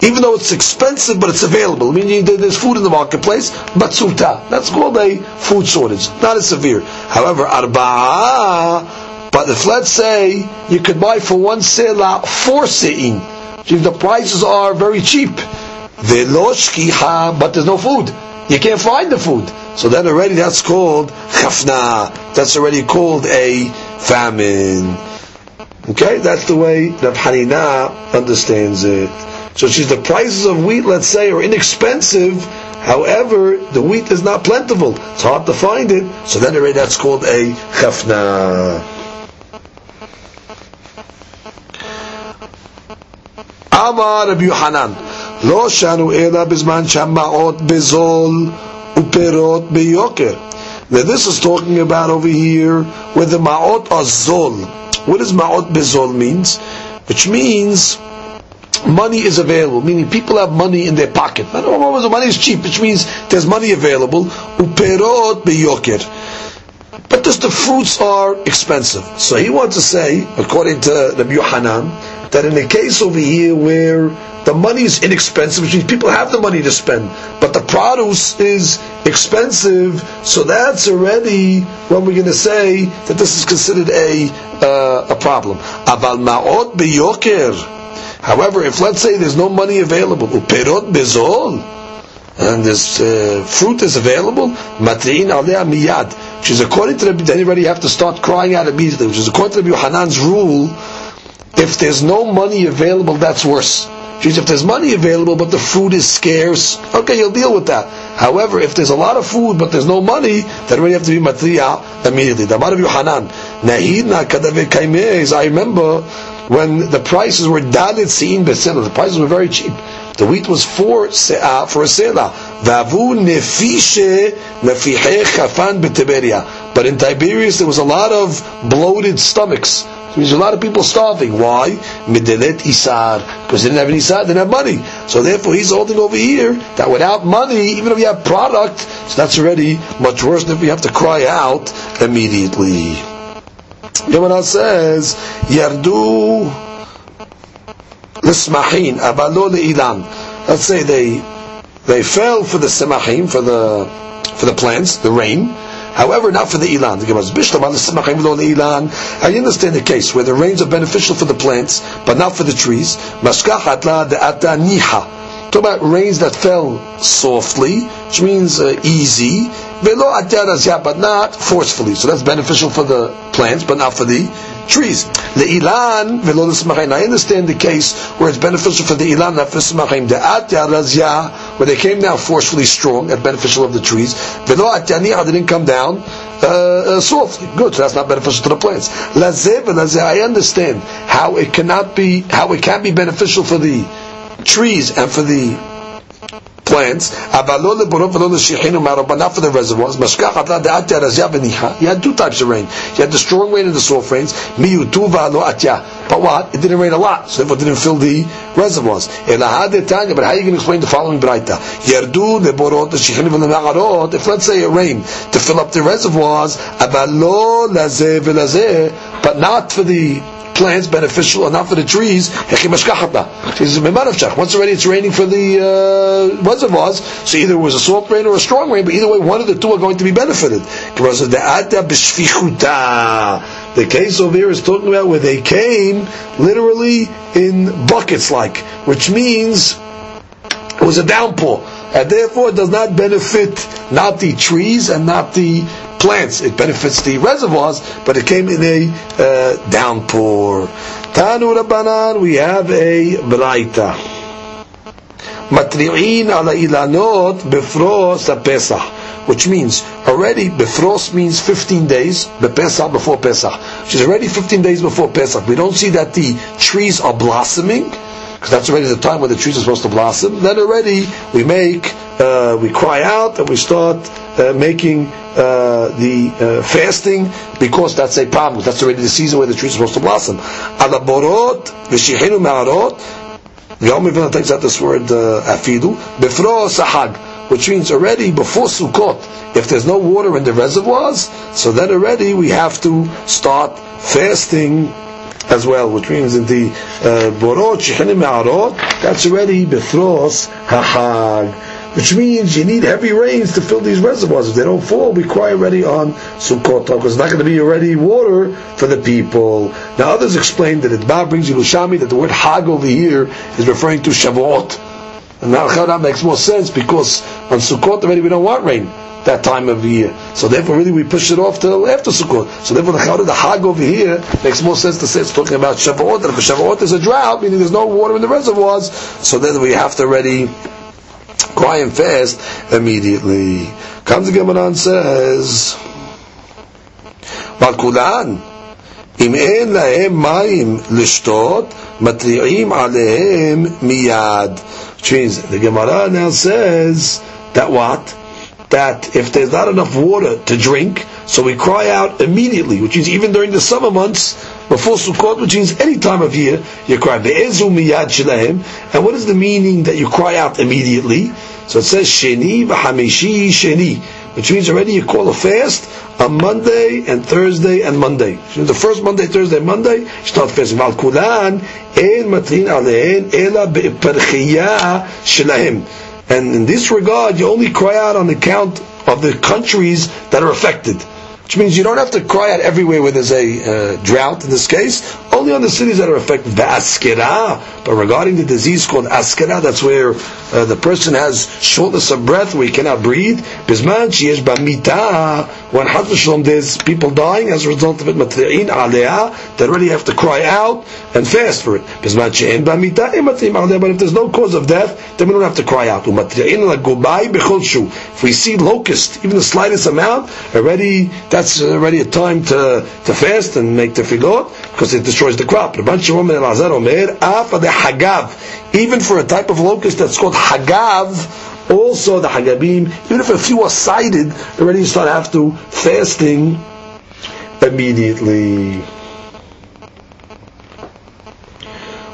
Even though it's expensive, but it's available. Meaning there's food in the marketplace. Batsuta. That's called a food shortage. Not as severe. However, arba'a. But if let's say you could buy for one selah four se'in, if the prices are very cheap. Veloshkiha, but there's no food you can't find the food. So then already that's called chafna. That's already called a famine. Okay, that's the way that Hanina understands it. So she's the prices of wheat, let's say, are inexpensive. However, the wheat is not plentiful. It's hard to find it. So then already that's called a chafna. Amar Rabbi Yohanan. לא שנו אלא בזמן שהמעות בזול uperot ביוקר. Now this is talking about over here where the ma'ot are zol. What does ma'ot bezol means? Which means money is available, meaning people have money in their pocket. I don't know, money is cheap, which means there's money available. Uperot beyoker. But just the fruits are expensive. So he wants to say, according to Rabbi Yohanan, that in a case over here where the money is inexpensive, which means people have the money to spend, but the produce is expensive, so that's already when we're going to say that this is considered a uh, a problem. Aval ma'ot beyoker. However, if let's say there's no money available, uperot bezol, and this uh, fruit is available, matriin alea miyad, which is according to the, then already have to start crying out immediately, which is according to the Yohanan's rule, if there's no money available, that's worse. If there's money available but the food is scarce, okay, you'll deal with that. However, if there's a lot of food but there's no money, then we have to be matriya immediately. The of Yohanan, I remember when the prices were dalit siin besela, the prices were very cheap. The wheat was four se'ah uh, for a se'ah. Vavu nefishe chafan. But in Tiberias there was a lot of bloated stomachs means a lot of people starving. Why? Midelet isar. Because they didn't have any isar, they didn't have money. So therefore he's holding over here that without money, even if you have product, so that's already much worse than if you have to cry out immediately. Gemara says, Yardu l'smachin, abalo le'ilan. Let's say they they fell for the semachim, for the for the plants, the rain, However, not for the ilan. I understand the case where the rains are beneficial for the plants, but not for the trees. Talk about rains that fell softly, which means uh, easy, but not forcefully. So that's beneficial for the plants, but not for the trees. The ilan velo I understand the case where it's beneficial for the ilan, not for. The where they came down forcefully strong and beneficial of the trees. Velo atya didn't come down uh, uh, softly. Good, so that's not beneficial to the plants. Lazeh I understand how it cannot be, how it can be beneficial for the trees and for the plants, but not for the reservoirs. You had two types of rain. You had the strong rain and the soft rains. But what? It didn't rain a lot, so it didn't fill the reservoirs. But how are you going to explain the following braita? If let's say it rained to fill up the reservoirs, but not for the plants beneficial enough for the trees. Once already it's raining for the uh, reservoirs, so either it was a soft rain or a strong rain, but either way, one of the two are going to be benefited. The case over here is talking about where they came literally in buckets like, which means it was a downpour. And therefore it does not benefit not the trees and not the plants. It benefits the reservoirs, but it came in a uh, downpour. Tanu Rabbanan, we have a braita. Matri'in ala ilanot befros pesach, which means already befros means 15 days, bepesach before Pesach. Is already 15 days before Pesach. We don't see that the trees are blossoming, because that's already the time when the trees are supposed to blossom. Then already we make, uh, we cry out and we start uh, making uh, the uh, fasting because that's a problem. That's already the season where the trees are supposed to blossom. Alaborot v'shihinu me'arot. The Yom takes out this word uh, afidu befro sahag, which means already before Sukkot. If there's no water in the reservoirs, so then already we have to start fasting as well, which means in the uh, borot shechinim me'arot, that's already befros hahag which means you need heavy rains to fill these reservoirs. If they don't fall, we cry already on Sukkot, because it's not going to be already water for the people. Now others explain that it Ba brings Yerushalmi that the word Hag over here is referring to Shavuot. And now that makes more sense because on Sukkot already we don't want rain that time of the year. So therefore, really, we push it off till after Sukkot. So therefore, the Chawda, the Hag over here makes more sense to say it's talking about Shavuot. And if Shavuot is a drought, meaning there's no water in the reservoirs, so then we have to already cry and fast immediately. Comes the Gemara and says, "Malkulan im en lahem mayim lishtot, matri'im alehem miyad." Which means the Gemara now says that what? That if there's not enough water to drink, so we cry out immediately, which means even during the summer months, before Sukkot, which means any time of year, you cry. And what is the meaning that you cry out immediately? So it says sheni v'hamishi sheni, which means already you call a fast on Monday and Thursday and Monday. So the first Monday, Thursday, Monday, you start fasting. Val kulan en alehen ela. And in this regard, you only cry out on account of the countries that are affected which means you don't have to cry out everywhere where there's a uh, drought in this case, only on the cities that are affected. The askera, but regarding the disease called askera, that's where uh, the person has shortness of breath, where he cannot breathe. Bisman sheyesh b'mita, when Shalom there's people dying as a result of it, matri'in alea, they already have to cry out and fast for it. Bisman she'en b'mita, but if there's no cause of death, then we don't have to cry out. If we see locust, even the slightest amount, already that's already a time to, to fast and make tefillot because it destroys the crop. Rabban Shimon ben Elazar Omer, Afa the Hagav, even for a type of locust that's called Hagav, also the Hagabim, even if a few are sighted, already you start have to fasting immediately.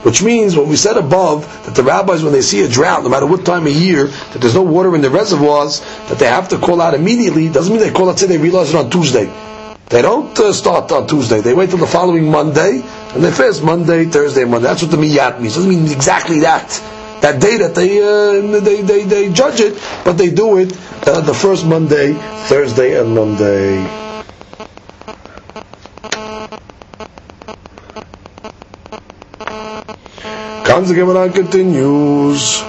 Which means what we said above that the rabbis, when they see a drought, no matter what time of year, that there's no water in the reservoirs, that they have to call out immediately. Doesn't mean they call out say they realize it on Tuesday. They don't uh, start on Tuesday. They wait till the following Monday and they fast Monday, Thursday, Monday. That's what the miyat means. Doesn't mean exactly that that day that they uh, they, they they judge it, but they do it uh, the first Monday, Thursday, and Monday. Comes the Gemara continues.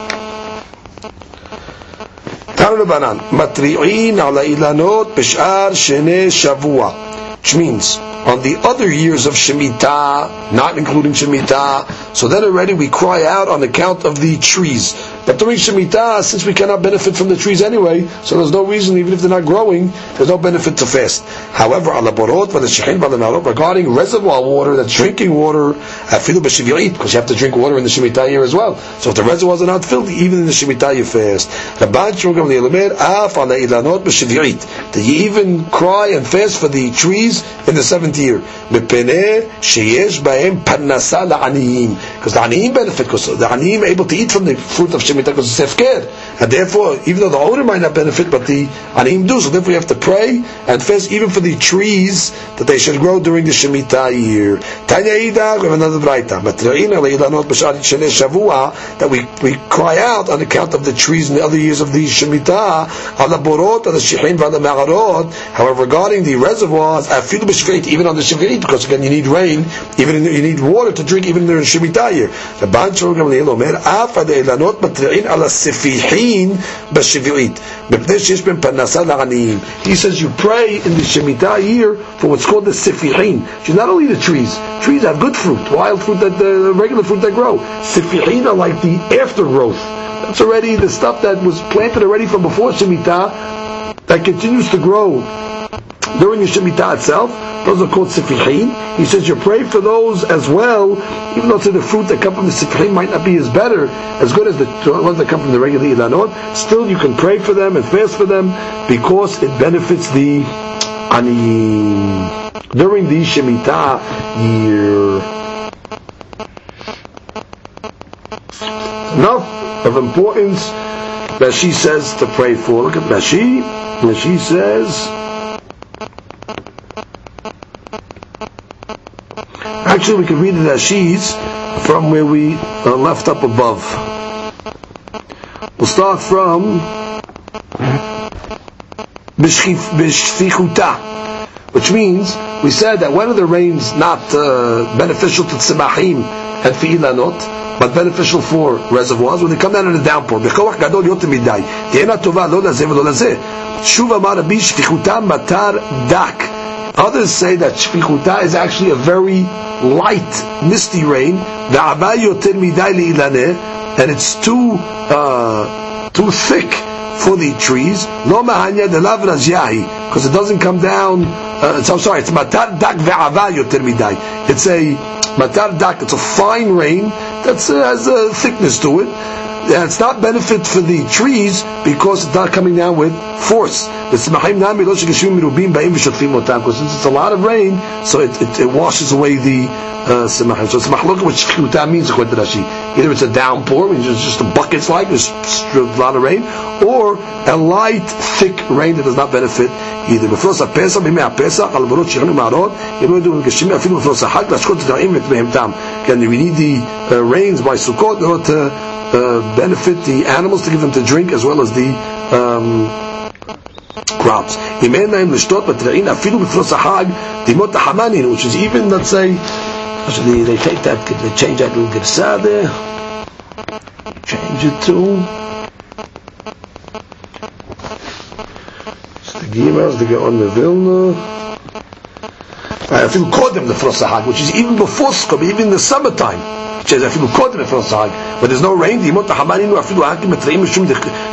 Tanu Matri'in ala ilanot b'shar shene shavua. Which means, on the other years of Shemitah, not including Shemitah, so then already we cry out on account of the trees. But during Shemitah, since we cannot benefit from the trees anyway, so there's no reason, even if they're not growing, there's no benefit to fast. However, regarding reservoir water, that's drinking water, because you have to drink water in the Shemitah year as well. So if the reservoirs are not filled, even in the Shemitah you fast. That you even cry and fast for the trees in the seventh year. Because the aniyim benefit, because the aniyim are able to eat from the fruit of Shemitah because it's hefker. And therefore, even though the owner might not benefit, but the anim do. So therefore, we have to pray and fast even for the trees that they should grow during the Shemitah year. Tanya Ida, we have another Braita. That we, we cry out on account of the trees in the other years of the Shemitah, on the Borot, on the Shechin, on the Ma'arot. However, regarding the reservoirs, afilu b'shveit, even on the shemitah because again, you need rain, even in, you need water to drink, even during Shemitah year. The Ban Shulgam Omer, Af Ad Eilanot Matri'in Ala Sefihin הספיחין בשביעית, מפני שיש בהם פרנסה לעניים. He says you pray in the Shemitah year for what's called the sifihin. Which not only the trees. Trees have good fruit, wild fruit, that the regular fruit that grow. Sifihin are like the aftergrowth. That's already the stuff that was planted already from before Shemitah that continues to grow during the Shemitah itself. Those are called sifichin. He says you pray for those as well, even though the fruit that come from the sifichin might not be as better, as good as the ones that come from the regular ilanot. Still, you can pray for them and fast for them because it benefits the ani during the Shemitah year. Enough of importance that she says to pray for. Look at Rashi. Rashi says. Actually, we can read the Rashis from where we uh, left up above. We'll start from Bishfichuta, which means we said that when are the rains not uh, beneficial to tzimahim and fi'ilanot, but beneficial for reservoirs when they come down in a downpour. בכוח גדול יותר מדי. תהיינה טובה לא לזה ולא לזה. שוב אמר רבי שפיכותה מטר דק. Others say that shfichuta is actually a very light, misty rain. And it's too uh, too thick for the trees. No mahanya because it doesn't come down. Uh, so sorry, it's dak. It's a matar dak. It's a fine rain that uh, has a thickness to it it's not benefit for the trees because it's not coming down with force. Because since it's a lot of rain, so it, it, it washes away the uh, simahim. So it's mahluk, which shchuta means according to Rashi. Either it's a downpour, means it's just a bucket's like, there's a lot of rain, or a light, thick rain that does not benefit either. בפרוס הפסח, בימי הפסח, על עברות שירנו מערות, אם לא ידעו גשמי אפילו בפרוס החג, להשקות את הרעים ואת בהמתם. Again, we need the uh, rains by Sukkot in order to uh, benefit the animals to give them to drink as well as the um, crops. which is even, let's say, actually they take that, they change that little girsa there, change it to, Gimas, the Vilna, I feel called them the Frosahag, which is even before Sukkot, even in the summertime. שזה אפילו קודם לפרוס החג, but there's no rain, דימות החמנינו אפילו האקים מתראים משום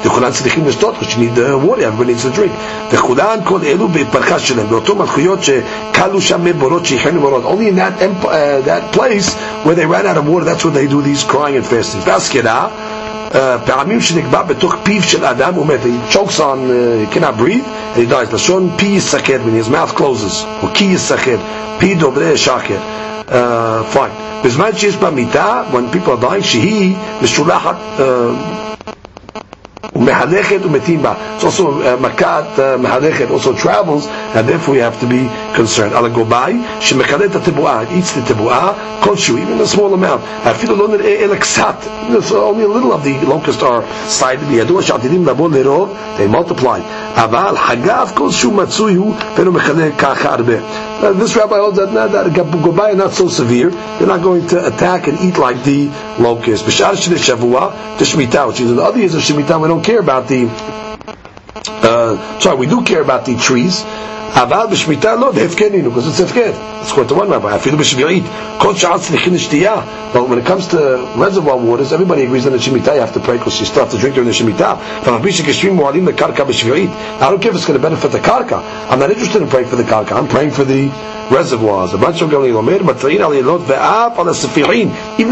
דכולן צריכים לשתות, because you need uh, water, everybody needs to drink. וכולן כל אלו בפרחה שלהם, באותו מלכויות שקלו שם מבורות שהחיינו בורות. Only in that, uh, that place where they ran out of water, that's where they do these crying and fasting. והסקירה, פעמים שנקבע בתוך פיו של אדם הוא מת, he chokes on, uh, he cannot breathe, and he dies. לשון פי יסכר, when his mouth closes, או כי יסכר, פי דוברי שקר. Uh, fine. בזמן שיש במיטה, when people are dying, שהיא משולחת ומהלכת ומתים בה. It's also uh, מכת uh, מהלכת, also travels, and therefore we have to be concerned. על הגובאי, שמכלה את התבואה, it eats the תבואה, כלשהו, even a small amount. אפילו לא נראה אלא קצת. only a little of the locusts are cited. ידוע שעתידים לבוא לרוב, they multiply. אבל חגב כלשהו מצוי הוא, ואינו מכלה ככה הרבה. Uh, this rabbi holds that, that, that Gobai not so severe. They're not going to attack and eat like the locusts. B'shar Shavua, the Shemitah, which is the other years of Shemitah, we don't care about the, uh, sorry, we do care about the trees, אבל בשמיטה לא, דהפקנינו, because it's הפקר. It's according to one rabbi. אפילו בשביעית, כל שעה צריכים לשתייה. But when it comes to reservoir waters, everybody agrees that in Shemitah you have to pray because you still have to drink during the Shemitah. ומרבי שגשמים מועלים לקרקע בשביעית. I don't care if it's going to benefit the karka. I'm not interested in praying for the karka. I'm praying for the reservoirs. Even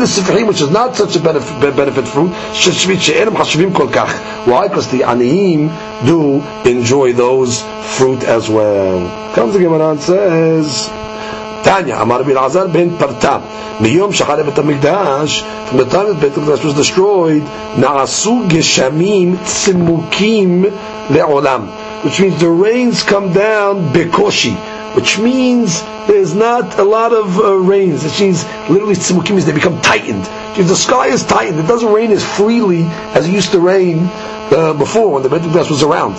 the Sifirin, which is not such a benefit, benefit fruit. Why? Because the Aniyim do enjoy those fruit as well. Comes the Gemara and says, Tanya, Amar bin Azar ben Parta, Miyom Shachar Bet HaMikdash, from the time that Bet HaMikdash was destroyed, Na'asu Geshamim Tzimukim Le'olam, which means the rains come down Bekoshi, which means there's not a lot of uh, rains. It means literally tzimukim means they become tightened. If the sky is tightened, it doesn't rain as freely as it used to rain uh, before when the Beit Mikdash was around.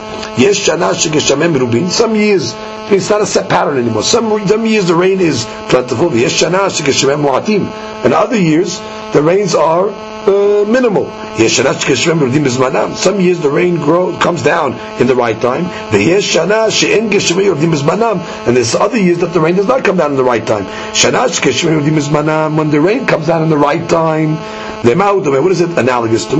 Some years it's not a set pattern anymore. Some some years the rain is plentiful. Yes, and other years the rains are uh, minimal. Some years the rain comes down in the right time. And there's other years that the rain does not come down in the right time. When the rain comes down in the right time, what is it analogous to?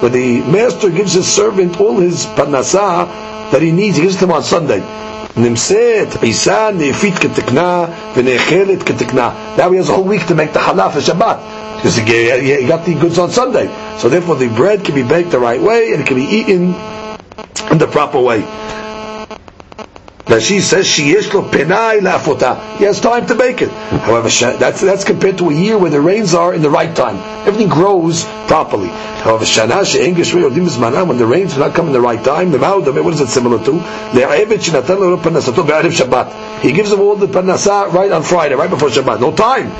When the master gives his servant all his parnasah that he needs, he gives him on Sunday. נמצאת עיסה נאפית כתקנה ונאכלת כתקנה. Now he has a whole week to make the halaf for Shabbat. Because he got the goods on Sunday. So therefore the bread can be baked the right way and it can be eaten in the proper way. Now she says she lo penai lafota. He has time to bake it. However, that's that's compared to a year where the rains are in the right time. Everything grows properly. However, shana she'en geshmei yodim zmana when the rains do not come in the right time. The ma'udam, what is it similar to? Le'avet shenatan lo panasato Shabbat. He gives them all the panasa right on Friday, right before Shabbat. No time.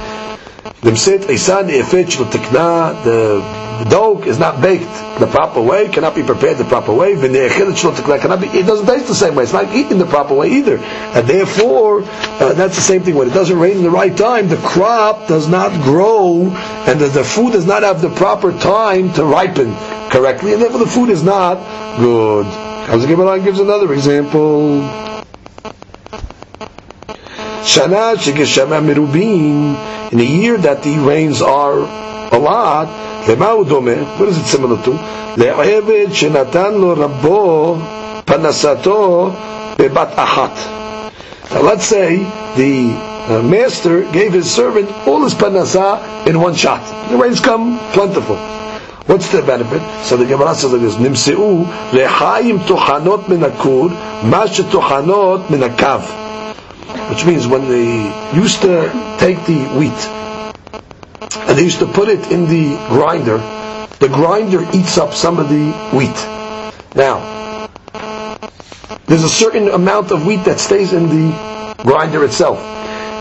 The dough is not baked the proper way, cannot be prepared the proper way. Cannot be, it doesn't taste the same way. It's not eaten the proper way either. And therefore, uh, that's the same thing. When it doesn't rain in the right time, the crop does not grow, and the, the food does not have the proper time to ripen correctly, and therefore the food is not good. Gemara gives another example. Shana shegeshama merubim, in a year that the rains are a lot, lema udome, what is it similar to? Le'eved shenatan lo rabbo panasato bebat achat. Now let's say the uh, master gave his servant all his panasa in one shot. The rains come plentiful. What's the benefit? So the Gemara says like this: Nimseu lechaim tochanot minakur, mash tochanot menakav. Which means when they used to take the wheat and they used to put it in the grinder. The grinder eats up some of the wheat. Now, there's a certain amount of wheat that stays in the grinder itself.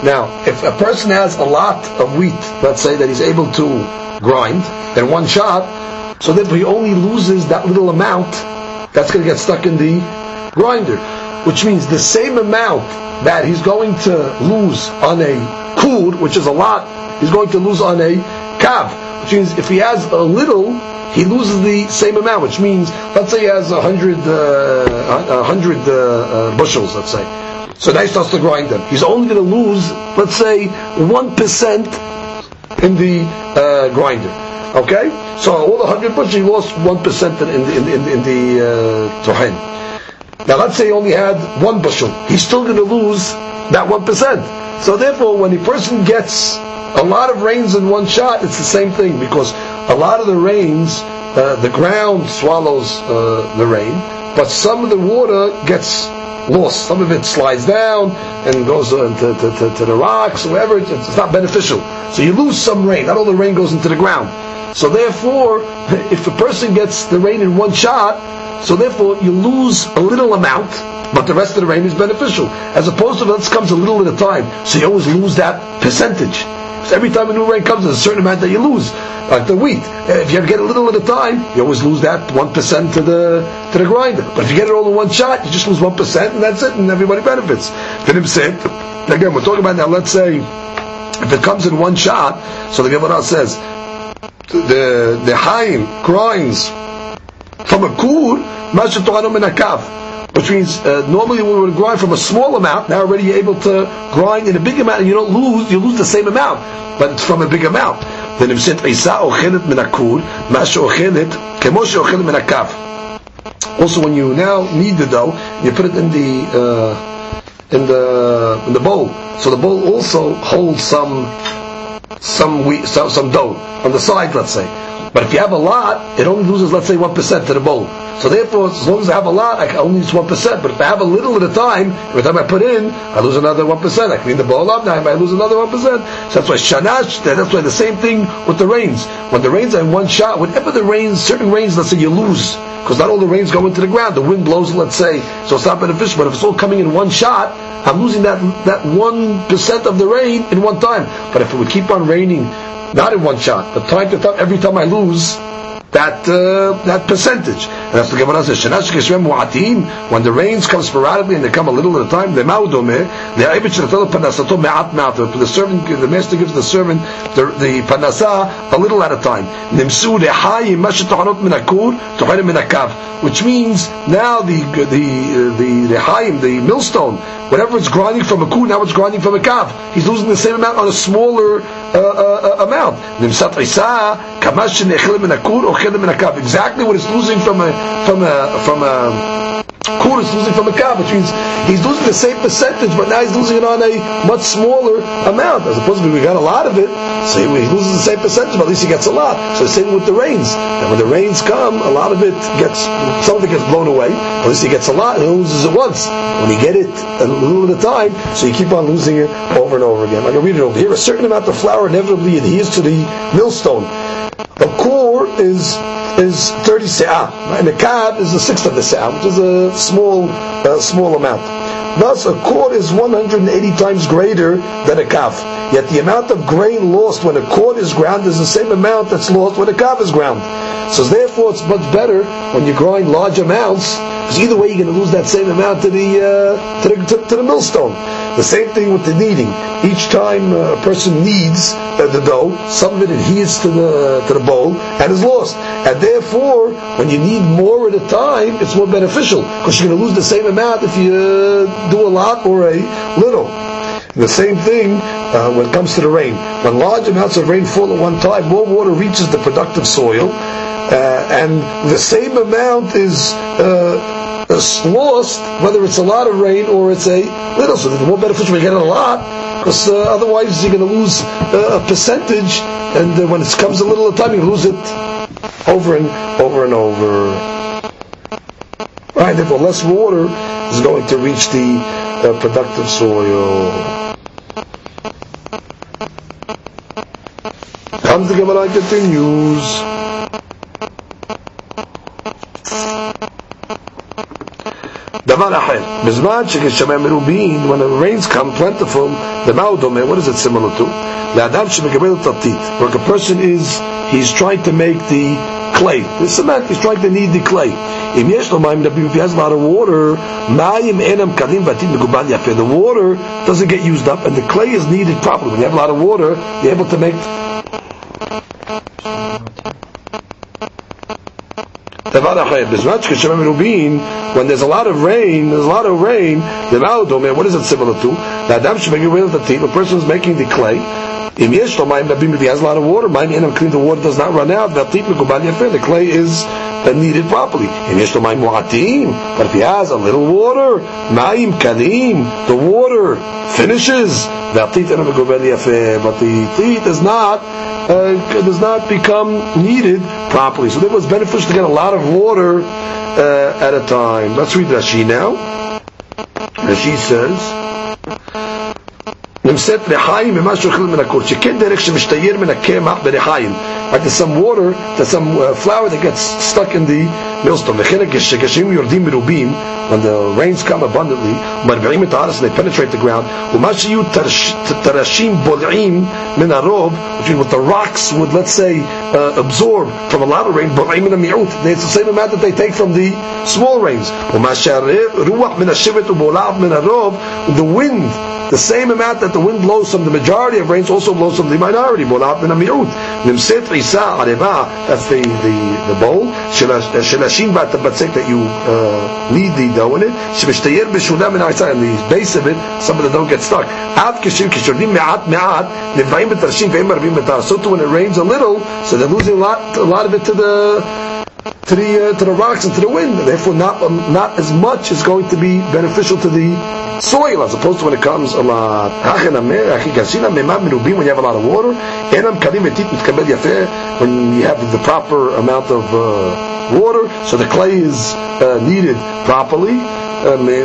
Now, if a person has a lot of wheat, let's say that he's able to grind in one shot, so that he only loses that little amount that's going to get stuck in the grinder, which means the same amount that he's going to lose on a kud, which is a lot, he's going to lose on a kav, which means if he has a little, he loses the same amount, which means, let's say he has a hundred, uh, a hundred uh, uh, bushels, let's say. So now he starts to grind them. He's only going to lose, let's say, one percent in the uh, grinder. Okay, so all the hundred bushels, he lost one percent in, in, in, in the uh, tohen. Now let's say he only had one bushel. He's still going to lose that one percent. So therefore, when a person gets a lot of rains in one shot, it's the same thing because a lot of the rains, uh, the ground swallows uh, the rain, but some of the water gets lost. Some of it slides down and goes uh, to, to, to, to, the rocks, wherever. It's, it's not beneficial. So you lose some rain. Not all the rain goes into the ground. So therefore, if a person gets the rain in one shot, so therefore you lose a little amount, but the rest of the rain is beneficial. As opposed to this comes a little at a time, so you always lose that percentage. Because every time a new rain comes, there's a certain amount that you lose, like the wheat. If you get a little at a time, you always lose that one percent to the to the grinder. But if you get it all in one shot, you just lose one percent, and that's it, and everybody benefits. Vinim said, again, we're talking about now. Let's say if it comes in one shot, so the Gemara says the the Haim grinds from a kur, masha to'anu min akav. Which means, uh, normally we would grind from a small amount, now already you're able to grind in a big amount, and you don't lose, you lose the same amount, but it's from a big amount. Then if said, Isa ochelet min akur, masha ochelet, kemosha ochelet. Also, when you now knead the dough, you put it in the, uh, in the in the bowl. So the bowl also holds some some wheat, some, some dough on the side, let's say. But if you have a lot, it only loses, let's say, one percent to the bowl. So therefore, as long as I have a lot, I only one percent. But if I have a little at a time, every time I put in, I lose another one percent. I clean the bowl up now, I lose another one percent. So that's why shanash. That's why the same thing with the rains. When the rains are in one shot, whenever the rains, certain rains, let's say you lose because not all the rains go into the ground. The wind blows, let's say, so it's not beneficial. But if it's all coming in one shot, I'm losing that that one percent of the rain in one time. But if it would keep on raining, not in one shot, but time to time, every time I lose, that uh, that percentage. And that's the Gemara says, when the rains come sporadically and they come a little at a time, the maudome, the the servant, the master gives the servant the, the panasa a little at a time. Which means now the the the the hayim, the millstone, whatever it's grinding from a kur, now it's grinding from a kav. He's losing the same amount on a smaller uh, uh, uh amount. Exactly what it's losing from a from a from a kur is losing from a kav, which means he's losing the same percentage, but now he's losing it on a much smaller amount. As opposed to we got a lot of it, so he loses the same percentage, but at least he gets a lot. So the same with the rains. And when the rains come, a lot of it gets some of it gets blown away. At least he gets a lot, and he loses it once. When he get it a little at a time, so you keep on losing it over and over again. I'm going to read it over here. A certain amount of flour inevitably adheres to the millstone. The kur is is 30 se'ah, and a kav is a sixth of the se'ah, which is a small, small amount. Thus, a kur is 180 times greater than a kav. Yet the amount of grain lost when a kur is ground is the same amount that's lost when a kav is ground. So therefore, it's much better when you're grind large amounts, because either way you're going to lose that same amount to the, uh, to, the to, to the millstone. The same thing with the kneading. Each time a person kneads the dough, some of it adheres to the to the bowl and is lost. And therefore, when you knead more at a time, it's more beneficial because you're going to lose the same amount if you uh, do a lot or a little. The same thing uh, when it comes to the rain. When large amounts of rain fall at one time, more water reaches the productive soil, uh, and the same amount is uh, lost, whether it's a lot of rain or it's a little. So the more beneficial we get a lot, because uh, otherwise you're going to lose uh, a percentage, and uh, when it comes a little time, you lose it over and over and over. Right, therefore less water is going to reach the uh, productive soil. Comes the Gemara continues. When the rains come plentiful, the maudome, what is it similar to? Le'adam shemekabel tatit. Where a person is, he's trying to make the clay. The cement is trying to knead the clay. If he has a lot of water, the water doesn't get used up and the clay is kneaded properly. When you have a lot of water, you're able to make when there's a lot of rain, there's a lot of rain, the what is it similar to? The Adam the a person is making the clay, if he has a lot of water, clean the water does not run out, the clay is needed properly. But if he has a little water, the water finishes, but the teeth does not uh, does not become needed properly. So therefore it's beneficial to get a lot of water uh, at a time. Let's read Rashi now. Rashi says, נמצאת לחיים ממה שאוכל מן הכור, שכן דרך שמשתייר מן הקמח בלחיים. like there's some water, there's some uh, flour that gets stuck in the millstone. When the rains come abundantly, and they penetrate the ground. Which what the rocks would, let's say, uh, absorb from a lot of rain, it's the same amount that they take from the small rains. The wind the same amount that the wind blows from the majority of rains also blows from the minority. That's the, the, the bowl. That you uh, the dough in it. And the base of it, some of them don't get stuck. So too when it rains a little, so they're losing a lot, a lot of it to the to the uh, to the rocks and to the wind, therefore not um, not as much is going to be beneficial to the soil as opposed to when it comes a lot. When you have a lot of water, when you have the proper amount of uh, water, so the clay is uh, kneaded properly.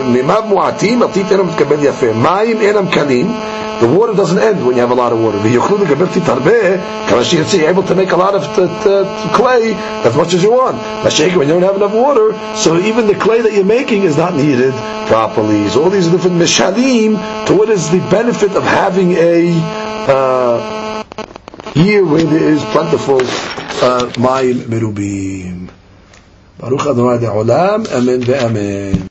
מימיו מועטים, אל תיתן מתקבל יפה. מים אינם קלים, the water doesn't end when you have a lot of water. You're able to make a lot of t- t- clay as much as you want. When you don't have enough water, so even the clay that you're making is not needed properly. So all these different mishalim to what is the benefit of having a uh, year where there is plentiful mayim uh, merubim. Baruch Adonai Olam, Amen ve'amen.